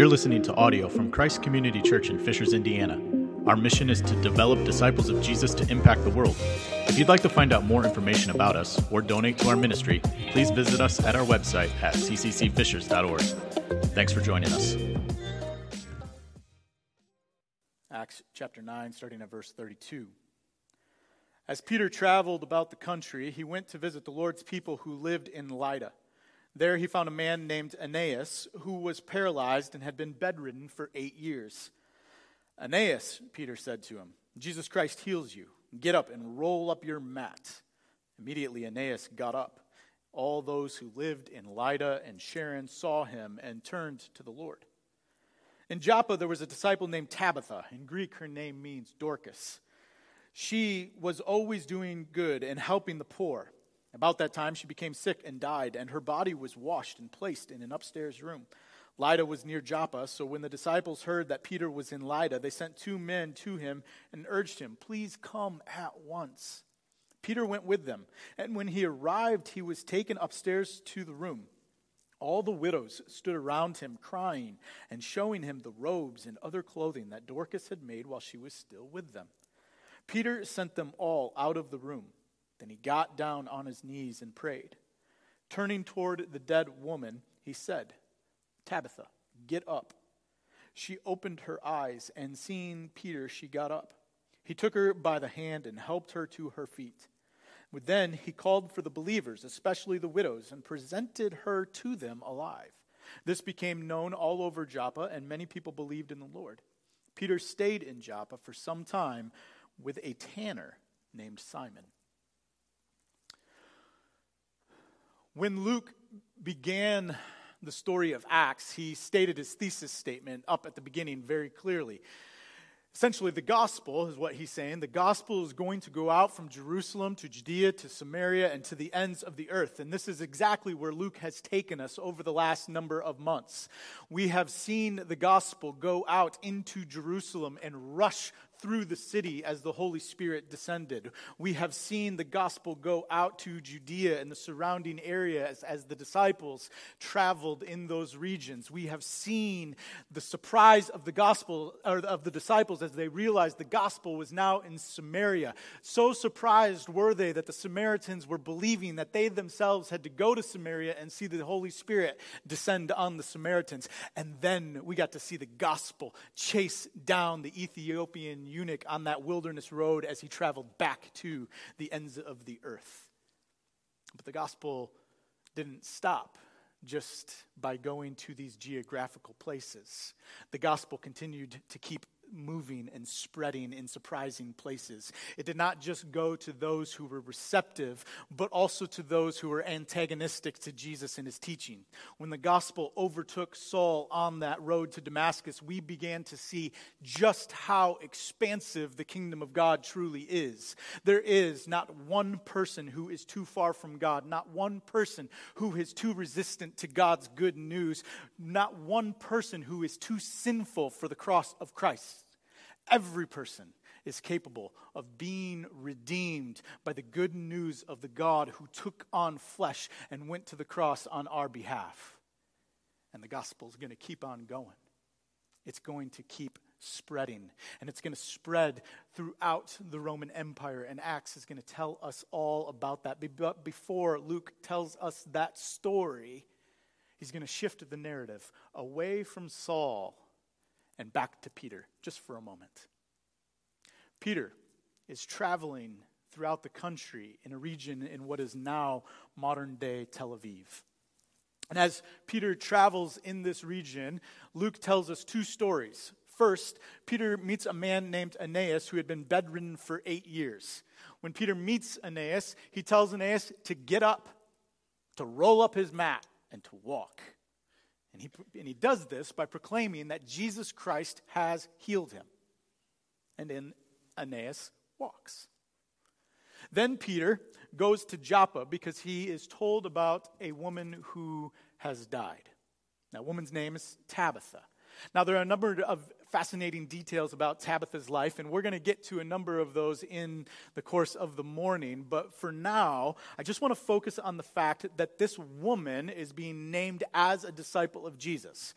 You're listening to audio from Christ Community Church in Fishers, Indiana. Our mission is to develop disciples of Jesus to impact the world. If you'd like to find out more information about us or donate to our ministry, please visit us at our website at cccfishers.org. Thanks for joining us. Acts chapter 9, starting at verse 32. As Peter traveled about the country, he went to visit the Lord's people who lived in Lydda. There he found a man named Aeneas who was paralyzed and had been bedridden for eight years. Aeneas, Peter said to him, Jesus Christ heals you. Get up and roll up your mat. Immediately Aeneas got up. All those who lived in Lydda and Sharon saw him and turned to the Lord. In Joppa, there was a disciple named Tabitha. In Greek, her name means Dorcas. She was always doing good and helping the poor. About that time, she became sick and died, and her body was washed and placed in an upstairs room. Lydda was near Joppa, so when the disciples heard that Peter was in Lydda, they sent two men to him and urged him, Please come at once. Peter went with them, and when he arrived, he was taken upstairs to the room. All the widows stood around him, crying and showing him the robes and other clothing that Dorcas had made while she was still with them. Peter sent them all out of the room. Then he got down on his knees and prayed. Turning toward the dead woman, he said, Tabitha, get up. She opened her eyes, and seeing Peter, she got up. He took her by the hand and helped her to her feet. Then he called for the believers, especially the widows, and presented her to them alive. This became known all over Joppa, and many people believed in the Lord. Peter stayed in Joppa for some time with a tanner named Simon. When Luke began the story of Acts, he stated his thesis statement up at the beginning very clearly. Essentially, the gospel is what he's saying. The gospel is going to go out from Jerusalem to Judea to Samaria and to the ends of the earth. And this is exactly where Luke has taken us over the last number of months. We have seen the gospel go out into Jerusalem and rush through the city as the Holy Spirit descended. We have seen the gospel go out to Judea and the surrounding areas as the disciples traveled in those regions. We have seen the surprise of the gospel or of the disciples as they realized the gospel was now in Samaria. So surprised were they that the Samaritans were believing that they themselves had to go to Samaria and see the Holy Spirit descend on the Samaritans. And then we got to see the gospel chase down the Ethiopian eunuch on that wilderness road as he traveled back to the ends of the earth. But the gospel didn't stop just by going to these geographical places. The gospel continued to keep moving and spreading in surprising places. It did not just go to those who were receptive, but also to those who were antagonistic to Jesus and his teaching. When the gospel overtook Saul on that road to Damascus, we began to see just how expansive the kingdom of God truly is. There is not one person who is too far from God, not one person who is too resistant to God's good news, not one person who is too sinful for the cross of Christ. Every person is capable of being redeemed by the good news of the God who took on flesh and went to the cross on our behalf. And the gospel is going to keep on going. It's going to keep spreading, and it's going to spread throughout the Roman Empire. And Acts is going to tell us all about that. But before Luke tells us that story, he's going to shift the narrative away from Saul and back to Peter just for a moment. Peter is traveling throughout the country in a region in what is now modern day Tel Aviv. And as Peter travels in this region, Luke tells us two stories. First, Peter meets a man named Aeneas who had been bedridden for eight years. When Peter meets Aeneas, he tells Aeneas to get up, to roll up his mat, and to walk. And he, and he does this by proclaiming that Jesus Christ has healed him. And then Aeneas walks. Then Peter goes to Joppa because he is told about a woman who has died. That woman's name is Tabitha. Now, there are a number of fascinating details about Tabitha's life, and we're going to get to a number of those in the course of the morning. But for now, I just want to focus on the fact that this woman is being named as a disciple of Jesus.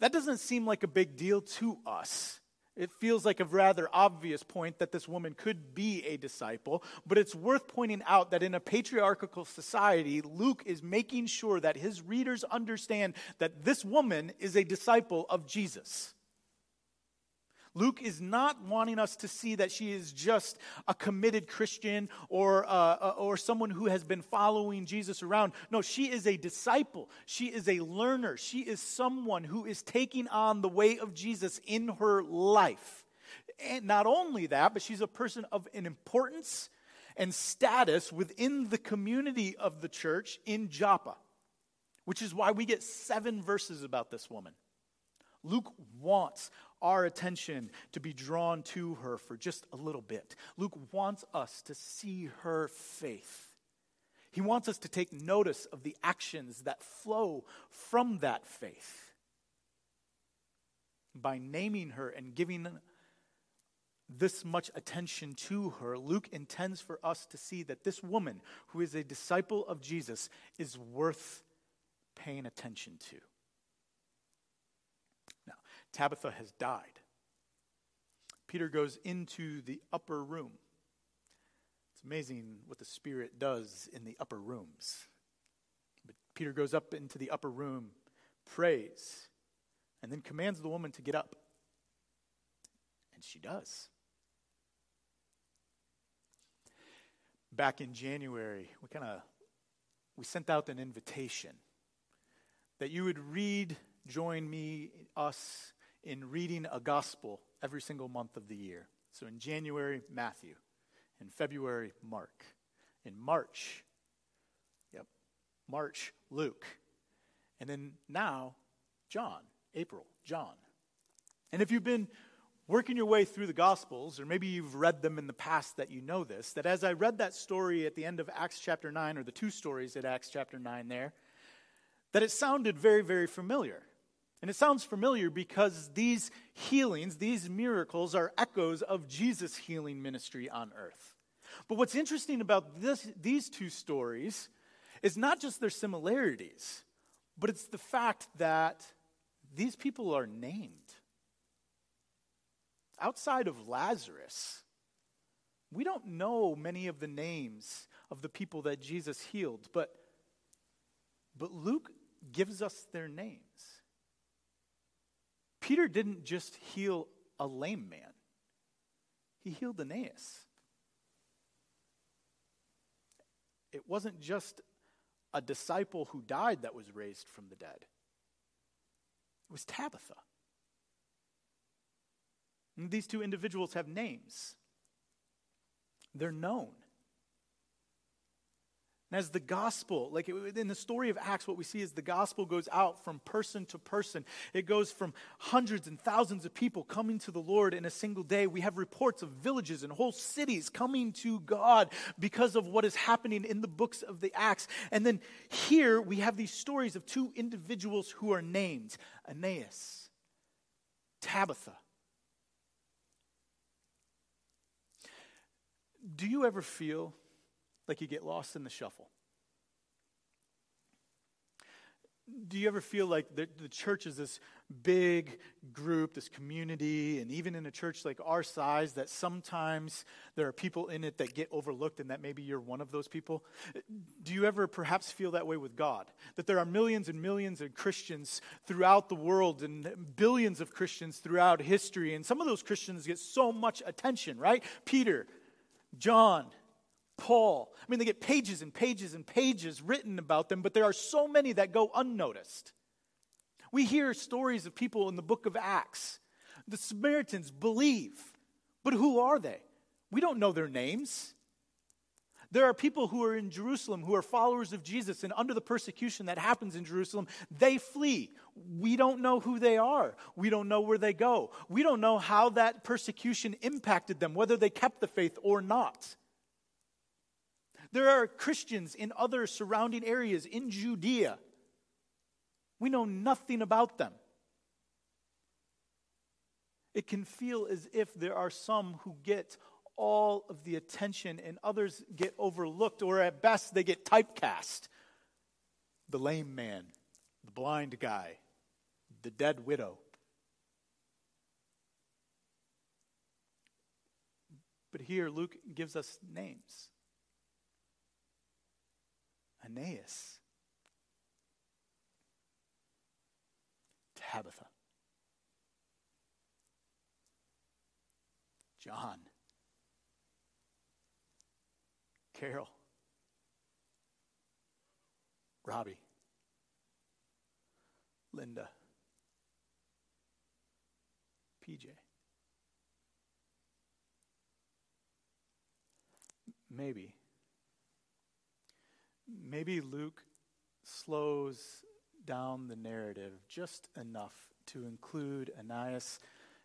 That doesn't seem like a big deal to us. It feels like a rather obvious point that this woman could be a disciple, but it's worth pointing out that in a patriarchal society, Luke is making sure that his readers understand that this woman is a disciple of Jesus. Luke is not wanting us to see that she is just a committed Christian or, uh, uh, or someone who has been following Jesus around. No, she is a disciple. She is a learner. She is someone who is taking on the way of Jesus in her life. And not only that, but she's a person of an importance and status within the community of the church in Joppa, which is why we get seven verses about this woman. Luke wants our attention to be drawn to her for just a little bit. Luke wants us to see her faith. He wants us to take notice of the actions that flow from that faith. By naming her and giving this much attention to her, Luke intends for us to see that this woman, who is a disciple of Jesus, is worth paying attention to. Tabitha has died. Peter goes into the upper room. It's amazing what the Spirit does in the upper rooms. But Peter goes up into the upper room, prays, and then commands the woman to get up. And she does. Back in January, we kind of we sent out an invitation that you would read, join me, us in reading a gospel every single month of the year. So in January, Matthew. In February, Mark. In March, yep, March, Luke. And then now, John, April, John. And if you've been working your way through the Gospels, or maybe you've read them in the past that you know this, that as I read that story at the end of Acts chapter 9, or the two stories at Acts chapter 9 there, that it sounded very, very familiar. And it sounds familiar because these healings, these miracles, are echoes of Jesus' healing ministry on earth. But what's interesting about this, these two stories is not just their similarities, but it's the fact that these people are named. Outside of Lazarus, we don't know many of the names of the people that Jesus healed, but, but Luke gives us their names. Peter didn't just heal a lame man, he healed Aeneas. It wasn't just a disciple who died that was raised from the dead, it was Tabitha. And these two individuals have names, they're known. And as the gospel, like in the story of Acts, what we see is the gospel goes out from person to person. It goes from hundreds and thousands of people coming to the Lord in a single day. We have reports of villages and whole cities coming to God because of what is happening in the books of the Acts. And then here we have these stories of two individuals who are named Aeneas, Tabitha. Do you ever feel like you get lost in the shuffle. Do you ever feel like the, the, church is this big group, this community, and even in a church like our size, that sometimes there are people in it that get overlooked and that maybe you're one of those people? Do you ever perhaps feel that way with God? That there are millions and millions of Christians throughout the world and billions of Christians throughout history, and some of those Christians get so much attention, right? Peter, John, Paul. I mean, they get pages and pages and pages written about them, but there are so many that go unnoticed. We hear stories of people in the book of Acts. The Samaritans believe, but who are they? We don't know their names. There are people who are in Jerusalem who are followers of Jesus, and under the persecution that happens in Jerusalem, they flee. We don't know who they are. We don't know where they go. We don't know how that persecution impacted them, whether they kept the faith or not. There are Christians in other surrounding areas in Judea. We know nothing about them. It can feel as if there are some who get all of the attention and others get overlooked, or at best, they get typecast. The lame man, the blind guy, the dead widow. But here, Luke gives us names Aeneas, Tabitha, John, Carol, Robbie, Linda, PJ. Maybe. Maybe Luke slows down the narrative just enough to include Ananias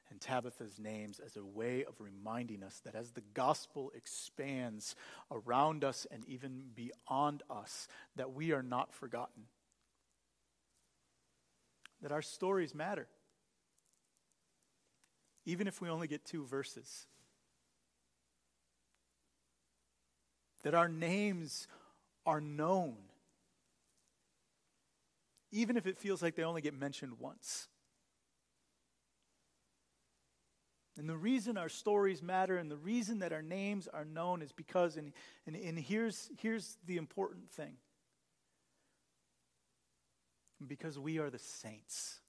and Tabitha's names as a way of reminding us that as the gospel expands around us and even beyond us, that we are not forgotten. That our stories matter. Even if we only get two verses. That our names are known. Even if it feels like they only get mentioned once. And the reason our stories matter and the reason that our names are known is because, and, and, and here's, here's the important thing because we are the saints.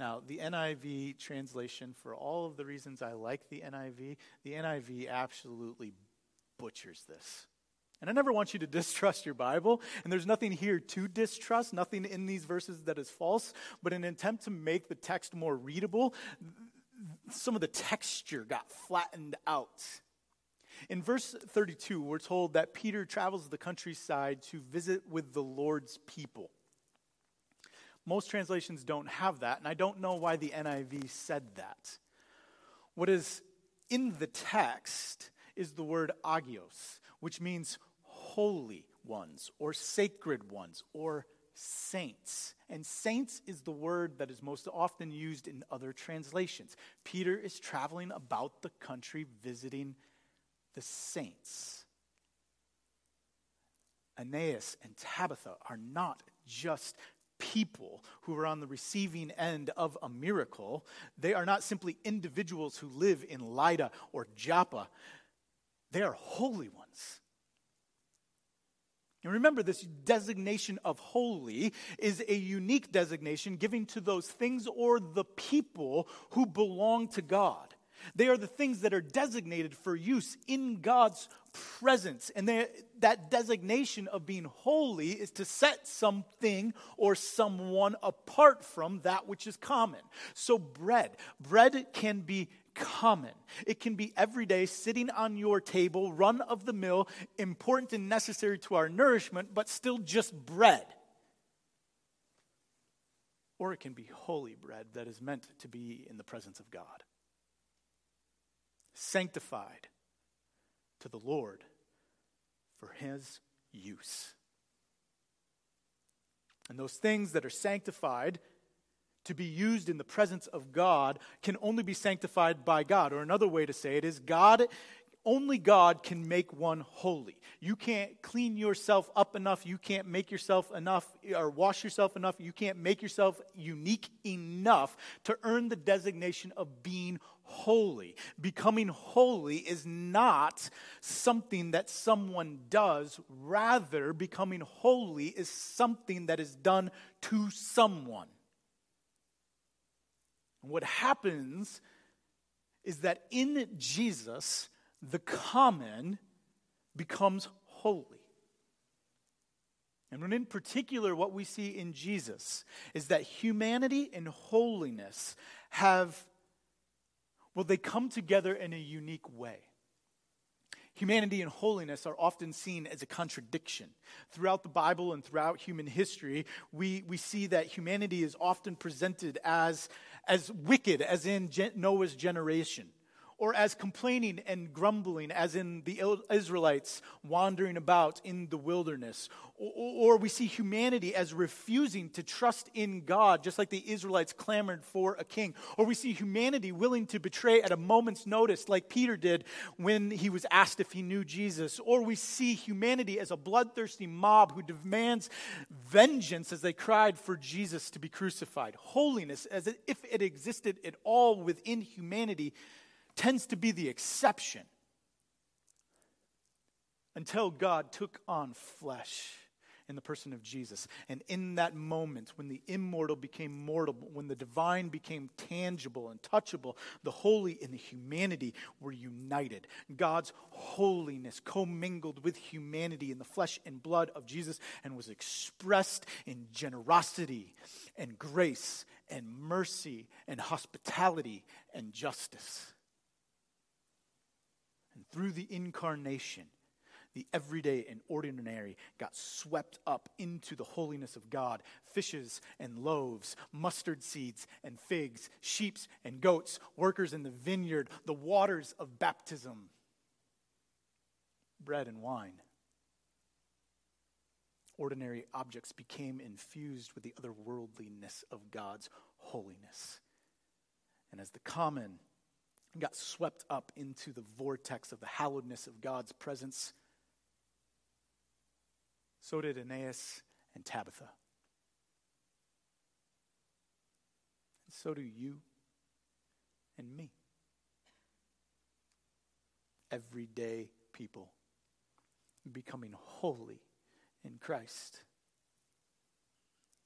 Now, the NIV translation, for all of the reasons I like the NIV, the NIV absolutely butchers this. And I never want you to distrust your Bible. And there's nothing here to distrust, nothing in these verses that is false. But in an attempt to make the text more readable, some of the texture got flattened out. In verse 32, we're told that Peter travels the countryside to visit with the Lord's people. Most translations don't have that, and I don't know why the NIV said that. What is in the text is the word agios, which means holy ones or sacred ones or saints. And saints is the word that is most often used in other translations. Peter is traveling about the country visiting the saints. Aeneas and Tabitha are not just people who are on the receiving end of a miracle. They are not simply individuals who live in Lydda or Joppa. They are holy ones. And remember, this designation of holy is a unique designation given to those things or the people who belong to God. They are the things that are designated for use in God's presence. And they, that designation of being holy is to set something or someone apart from that which is common. So, bread. Bread can be common. It can be every day sitting on your table, run of the mill, important and necessary to our nourishment, but still just bread. Or it can be holy bread that is meant to be in the presence of God sanctified to the Lord for his use. And those things that are sanctified to be used in the presence of God can only be sanctified by God. Or another way to say it is God only God can make one holy. You can't clean yourself up enough. You can't make yourself enough or wash yourself enough. You can't make yourself unique enough to earn the designation of being holy. Becoming holy is not something that someone does. Rather, becoming holy is something that is done to someone. And what happens is that in Jesus, the common becomes holy. And in particular, what we see in Jesus is that humanity and holiness have, well, they come together in a unique way. Humanity and holiness are often seen as a contradiction. Throughout the Bible and throughout human history, we, we see that humanity is often presented as, as wicked, as in Noah's generation or as complaining and grumbling, as in the Israelites wandering about in the wilderness. Or, we see humanity as refusing to trust in God, just like the Israelites clamored for a king. Or we see humanity willing to betray at a moment's notice, like Peter did when he was asked if he knew Jesus. Or we see humanity as a bloodthirsty mob who demands vengeance as they cried for Jesus to be crucified. Holiness, as if it existed at all within humanity, tends to be the exception until God took on flesh in the person of Jesus. And in that moment, when the immortal became mortal, when the divine became tangible and touchable, the holy and the humanity were united. God's holiness commingled with humanity in the flesh and blood of Jesus and was expressed in generosity and grace and mercy and hospitality and justice. Through the incarnation, the everyday and ordinary got swept up into the holiness of God. Fishes and loaves, mustard seeds and figs, sheep and goats, workers in the vineyard, the waters of baptism, bread and wine. Ordinary objects became infused with the otherworldliness of God's holiness. And as the common got swept up into the vortex of the hallowedness of God's presence. So did Aeneas and Tabitha. And so do you and me. Everyday people becoming holy in Christ.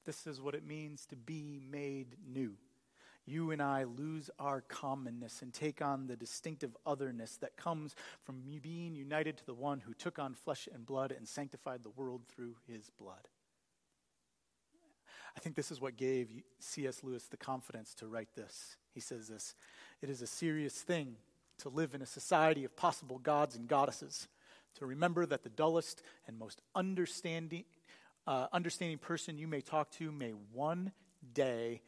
This is what it means to be made new you and I lose our commonness and take on the distinctive otherness that comes from being united to the one who took on flesh and blood and sanctified the world through his blood. I think this is what gave C.S. Lewis the confidence to write this. He says this It is a serious thing to live in a society of possible gods and goddesses, to remember that the dullest and most understanding, uh, understanding person you may talk to may one day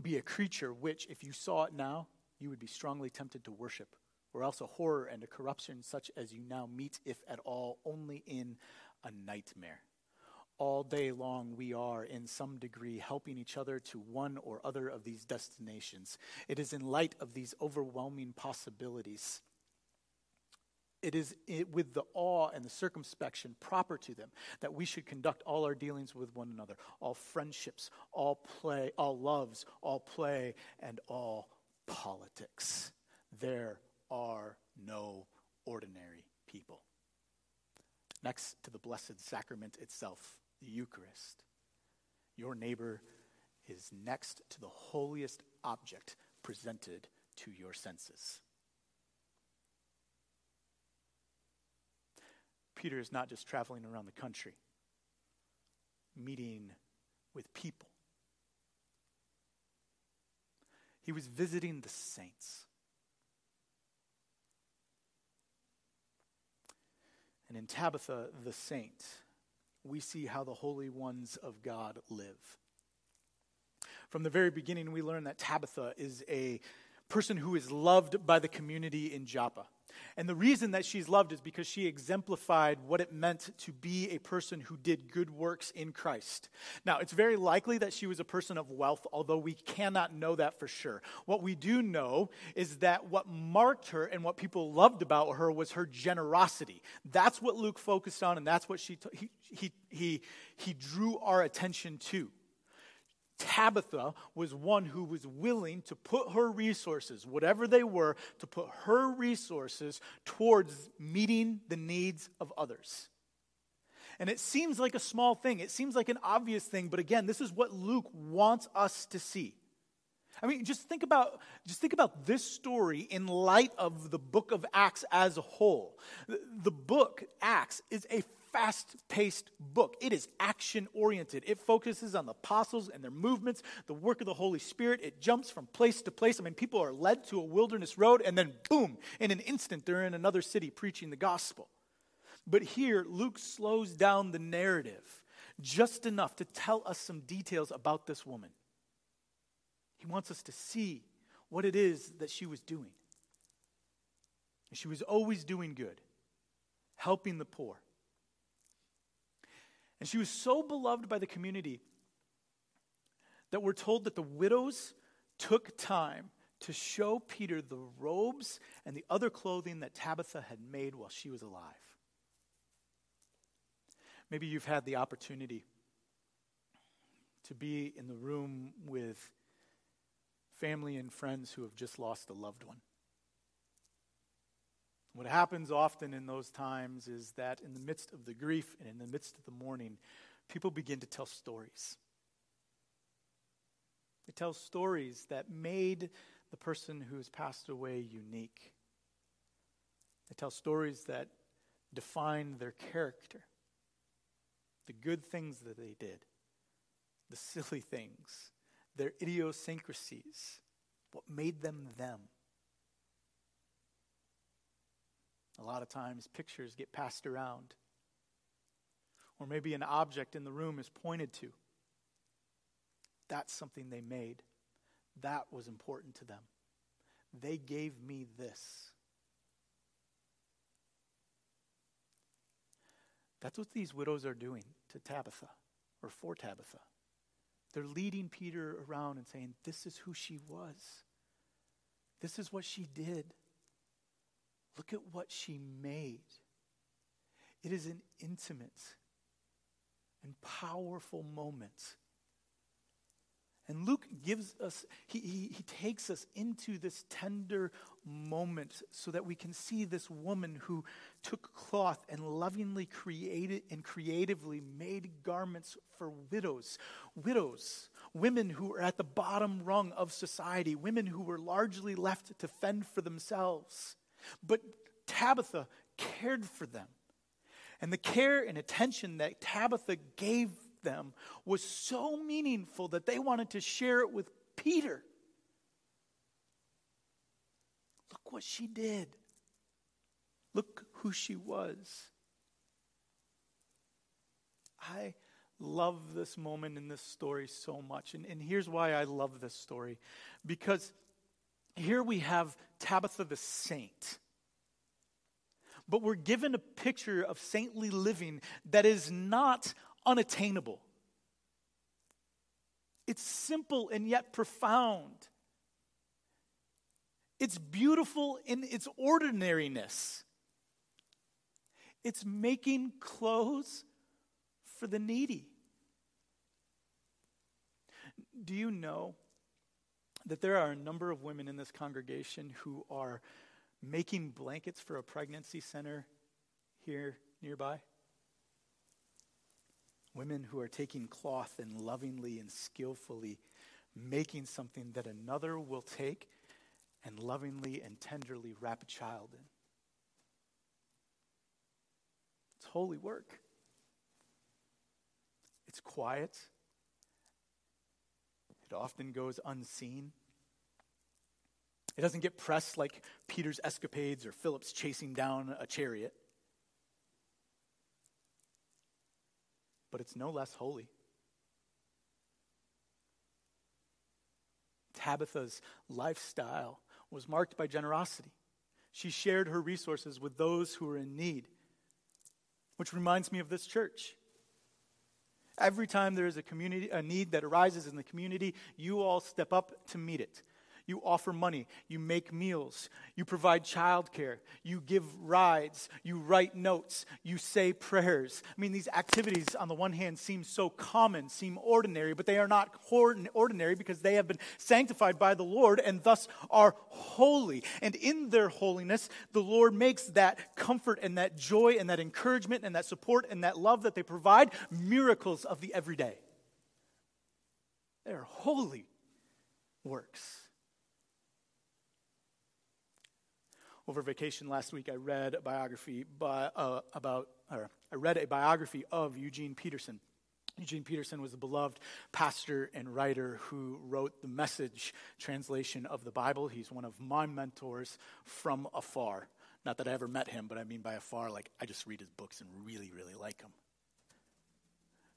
be a creature which, if you saw it now, you would be strongly tempted to worship, or else a horror and a corruption such as you now meet, if at all, only in a nightmare. All day long, we are, in some degree, helping each other to one or other of these destinations. It is in light of these overwhelming possibilities it is with the awe and the circumspection proper to them that we should conduct all our dealings with one another, all friendships, all play, all loves, all play, and all politics. There are no ordinary people. Next to the Blessed Sacrament itself, the Eucharist, your neighbor is next to the holiest object presented to your senses. Peter is not just traveling around the country, meeting with people. He was visiting the saints. And in Tabitha, the saint, we see how the holy ones of God live. From the very beginning, we learn that Tabitha is a person who is loved by the community in Joppa. And the reason that she's loved is because she exemplified what it meant to be a person who did good works in Christ. Now, it's very likely that she was a person of wealth, although we cannot know that for sure. What we do know is that what marked her and what people loved about her was her generosity. That's what Luke focused on, and that's what she t- he, he, he, he drew our attention to. Tabitha was one who was willing to put her resources, whatever they were, to put her resources towards meeting the needs of others. And it seems like a small thing, it seems like an obvious thing, but again, this is what Luke wants us to see. I mean, just think about just think about this story in light of the book of Acts as a whole. The book Acts is a fast paced book. It is action oriented. It focuses on the apostles and their movements, the work of the Holy Spirit. It jumps from place to place. I mean, people are led to a wilderness road, and then boom, in an instant, they're in another city preaching the gospel. But here, Luke slows down the narrative just enough to tell us some details about this woman. He wants us to see what it is that she was doing. She was always doing good, helping the poor. And she was so beloved by the community that we're told that the widows took time to show Peter the robes and the other clothing that Tabitha had made while she was alive. Maybe you've had the opportunity to be in the room with family and friends who have just lost a loved one. What happens often in those times is that in the midst of the grief and in the midst of the mourning, people begin to tell stories. They tell stories that made the person who has passed away unique. They tell stories that define their character, the good things that they did, the silly things, their idiosyncrasies, what made them them. A lot of times, pictures get passed around. Or maybe an object in the room is pointed to. That's something they made. That was important to them. They gave me this. That's what these widows are doing to Tabitha or for Tabitha. They're leading Peter around and saying, This is who she was. This is what she did. Look at what she made. It is an intimate and powerful moment. And Luke gives us, he, he, he, takes us into this tender moment so that we can see this woman who took cloth and lovingly created and creatively made garments for widows. Widows, women who are at the bottom rung of society, women who were largely left to fend for themselves. But Tabitha cared for them. And the care and attention that Tabitha gave them was so meaningful that they wanted to share it with Peter. Look what she did. Look who she was. I love this moment in this story so much. And, and here's why I love this story because here we have Tabitha the saint. But we're given a picture of saintly living that is not unattainable. It's simple and yet profound. It's beautiful in its ordinariness. It's making clothes for the needy. Do you know that there are a number of women in this congregation who are making blankets for a pregnancy center here nearby? Women who are taking cloth and lovingly and skillfully making something that another will take and lovingly and tenderly wrap a child in. It's holy work. It's quiet. It often goes unseen. It doesn't get pressed like Peter's escapades or Philip's chasing down a chariot. but it's no less holy. Tabitha's lifestyle was marked by generosity. She shared her resources with those who were in need, which reminds me of this church. Every time there is a community a need that arises in the community, you all step up to meet it. You offer money. You make meals. You provide childcare. You give rides. You write notes. You say prayers. I mean, these activities, on the one hand, seem so common, seem ordinary, but they are not ordinary because they have been sanctified by the Lord and thus are holy. And in their holiness, the Lord makes that comfort and that joy and that encouragement and that support and that love that they provide miracles of the everyday. They are holy works. Over vacation last week, I read a biography by, uh, about, or I read a biography of Eugene Peterson. Eugene Peterson was a beloved pastor and writer who wrote the message translation of the Bible. He's one of my mentors from afar. Not that I ever met him, but I mean by afar, like I just read his books and really, really like him.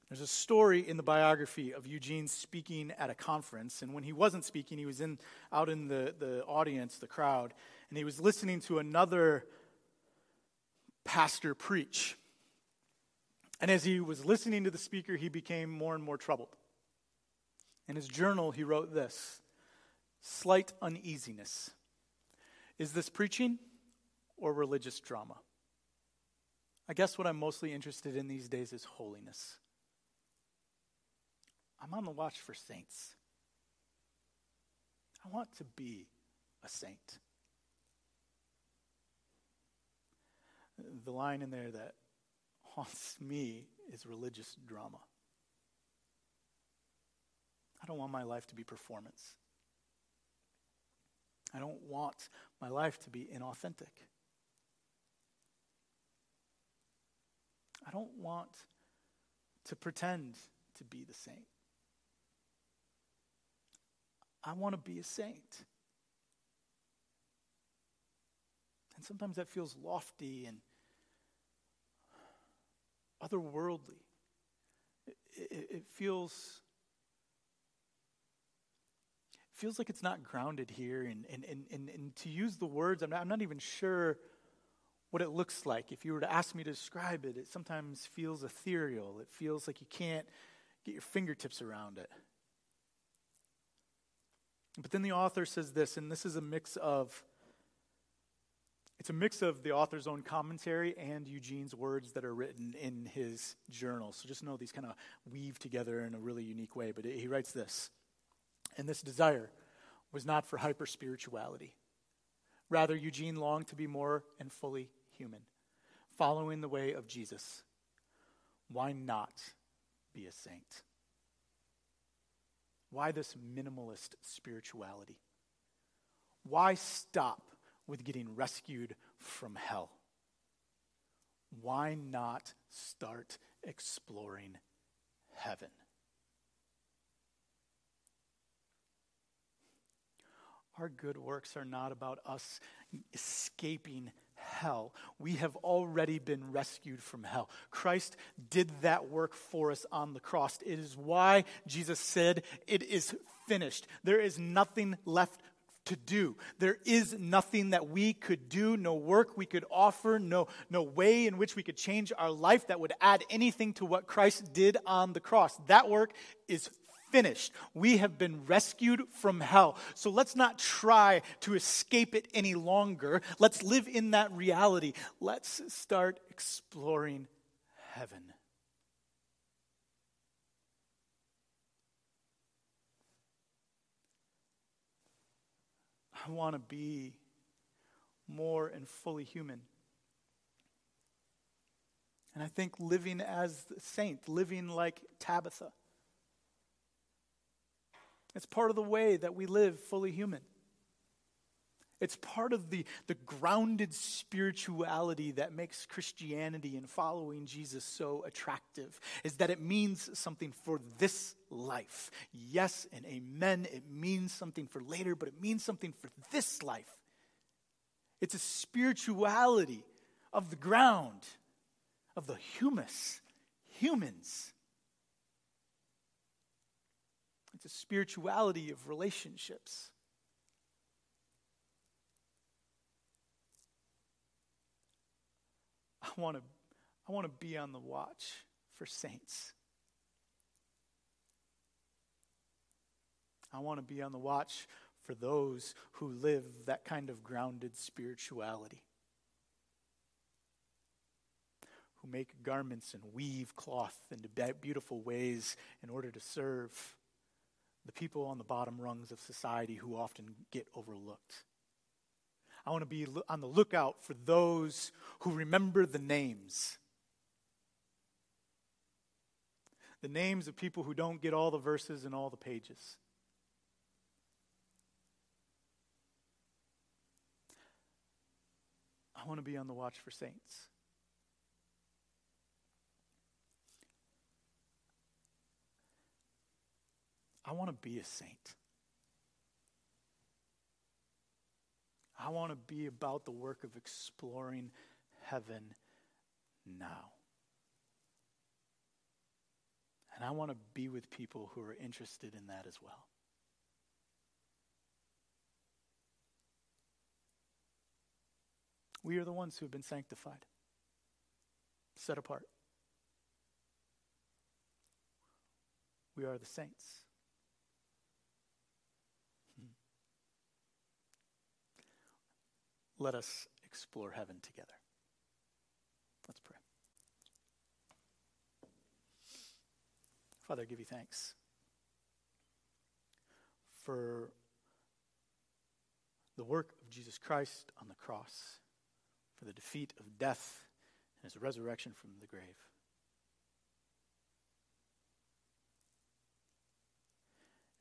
There's a story in the biography of Eugene speaking at a conference, and when he wasn't speaking, he was in, out in the, the audience, the crowd, and he was listening to another pastor preach. And as he was listening to the speaker, he became more and more troubled. In his journal, he wrote this slight uneasiness. Is this preaching or religious drama? I guess what I'm mostly interested in these days is holiness. I'm on the watch for saints. I want to be a saint. The line in there that haunts me is religious drama. I don't want my life to be performance. I don't want my life to be inauthentic. I don't want to pretend to be the saint. I want to be a saint. And sometimes that feels lofty and otherworldly. It, it, it feels it feels like it's not grounded here. And, and, and, and, and to use the words, I'm not, I'm not even sure what it looks like. If you were to ask me to describe it, it sometimes feels ethereal. It feels like you can't get your fingertips around it. But then the author says this, and this is a mix of it's a mix of the author's own commentary and Eugene's words that are written in his journal. So just know these kind of weave together in a really unique way. But he writes this And this desire was not for hyper spirituality. Rather, Eugene longed to be more and fully human, following the way of Jesus. Why not be a saint? Why this minimalist spirituality? Why stop with getting rescued from hell? Why not start exploring heaven? Our good works are not about us escaping hell. We have already been rescued from hell. Christ did that work for us on the cross. It is why Jesus said, It is finished. There is nothing left to do. There is nothing that we could do, no work we could offer, no, no way in which we could change our life that would add anything to what Christ did on the cross. That work is finished. We have been rescued from hell. So let's not try to escape it any longer. Let's live in that reality. Let's start exploring heaven. I want to be more and fully human. And I think living as a saint, living like Tabitha, it's part of the way that we live fully human. It's part of the, the grounded spirituality that makes Christianity and following Jesus so attractive, is that it means something for this life. Yes and amen. It means something for later, but it means something for this life. It's a spirituality of the ground, of the humus, humans. Spirituality of relationships. I want to I want to be on the watch for saints. I want to be on the watch for those who live that kind of grounded spirituality. Who make garments and weave cloth into beautiful ways in order to serve the people on the bottom rungs of society who often get overlooked. I want to be on the lookout for those who remember the names. The names of people who don't get all the verses and all the pages. I want to be on the watch for saints. I want to be a saint. I want to be about the work of exploring heaven now. And I want to be with people who are interested in that as well. We are the ones who have been sanctified, set apart. We are the saints. Let us explore heaven together. Let's pray. Father, I give you thanks for the work of Jesus Christ on the cross, for the defeat of death and his resurrection from the grave.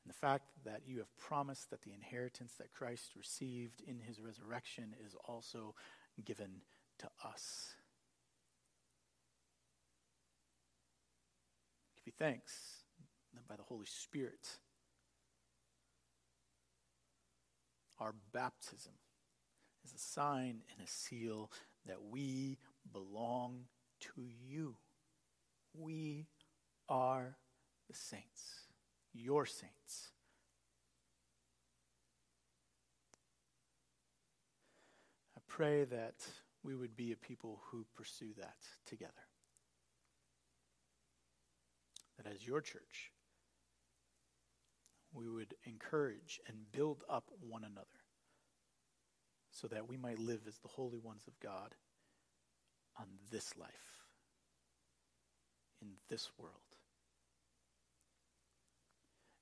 And the fact that you have promised that the inheritance that Christ received in his resurrection is also given to us. Give you thanks by the Holy Spirit, our baptism is a sign and a seal that we belong to you. We are the saints your saints. I pray that we would be a people who pursue that together. That as your church, we would encourage and build up one another so that we might live as the holy ones of God on this life, in this world.